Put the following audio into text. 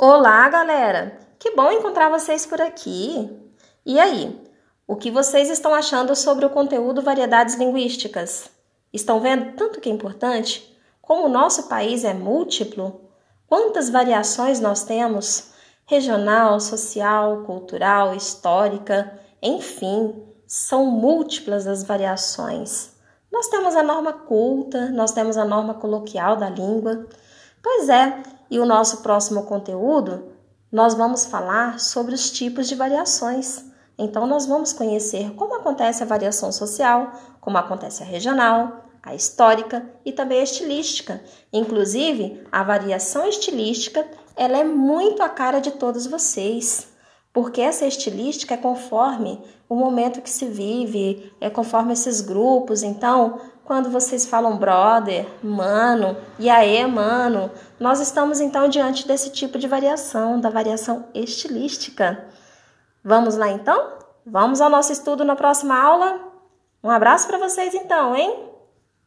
Olá, galera! Que bom encontrar vocês por aqui! E aí, o que vocês estão achando sobre o conteúdo Variedades Linguísticas? Estão vendo tanto que é importante? Como o nosso país é múltiplo? Quantas variações nós temos? Regional, social, cultural, histórica, enfim, são múltiplas as variações. Nós temos a norma culta, nós temos a norma coloquial da língua. Pois é, e o nosso próximo conteúdo, nós vamos falar sobre os tipos de variações. Então, nós vamos conhecer como acontece a variação social, como acontece a regional, a histórica e também a estilística. Inclusive, a variação estilística, ela é muito a cara de todos vocês porque essa estilística é conforme o momento que se vive, é conforme esses grupos. Então, quando vocês falam brother, mano, e aí, mano, nós estamos então diante desse tipo de variação, da variação estilística. Vamos lá então? Vamos ao nosso estudo na próxima aula? Um abraço para vocês então, hein?